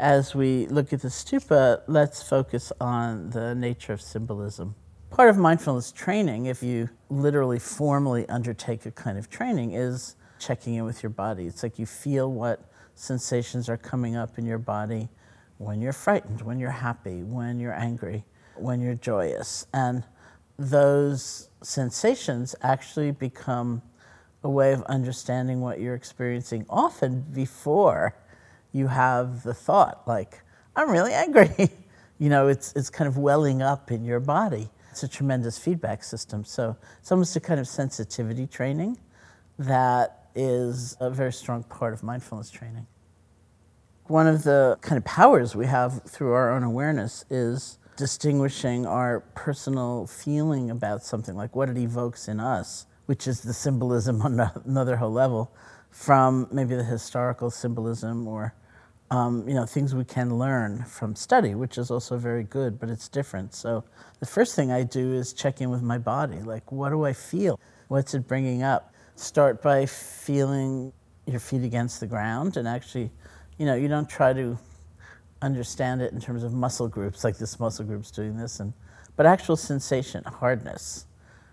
As we look at the stupa, let's focus on the nature of symbolism. Part of mindfulness training, if you literally formally undertake a kind of training, is checking in with your body. It's like you feel what sensations are coming up in your body when you're frightened, when you're happy, when you're angry, when you're joyous. And those sensations actually become a way of understanding what you're experiencing often before you have the thought like i'm really angry. You know it's, it's kind of welling up in your body. It's a tremendous feedback system. So it's almost a kind of sensitivity training that is a very strong part of mindfulness training. One of the kind of powers we have through our own awareness is distinguishing our personal feeling about something like what it evokes in us which is the symbolism on another whole level, from maybe the historical symbolism or um, you know things we can learn from study, which is also very good, but it's different. So the first thing I do is check in with my body, like what do I feel? What's it bringing up? Start by feeling your feet against the ground, and actually, you know, you don't try to understand it in terms of muscle groups, like this muscle group's doing this, and but actual sensation, hardness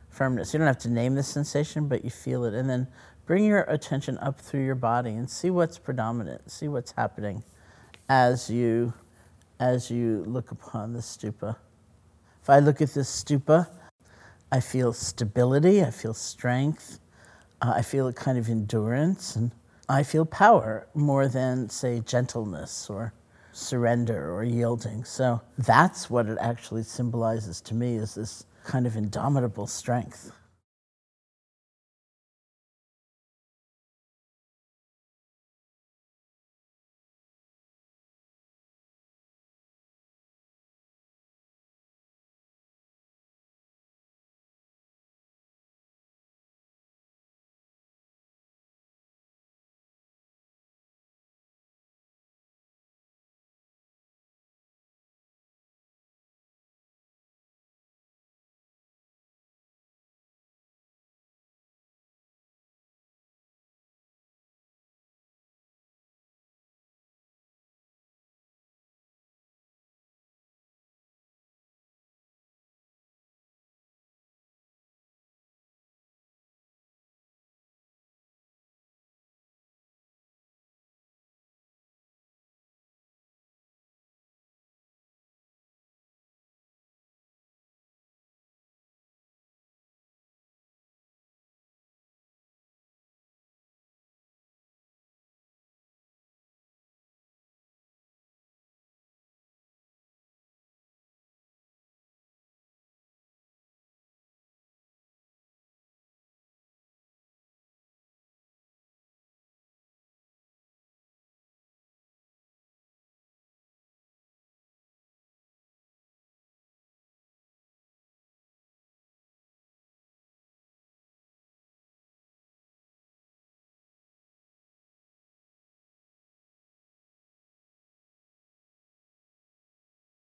firmness. You don't have to name the sensation, but you feel it. And then bring your attention up through your body and see what's predominant, see what's happening as you as you look upon the stupa. If I look at this stupa, I feel stability, I feel strength, uh, I feel a kind of endurance, and I feel power more than, say, gentleness or surrender or yielding. So that's what it actually symbolizes to me is this kind of indomitable strength.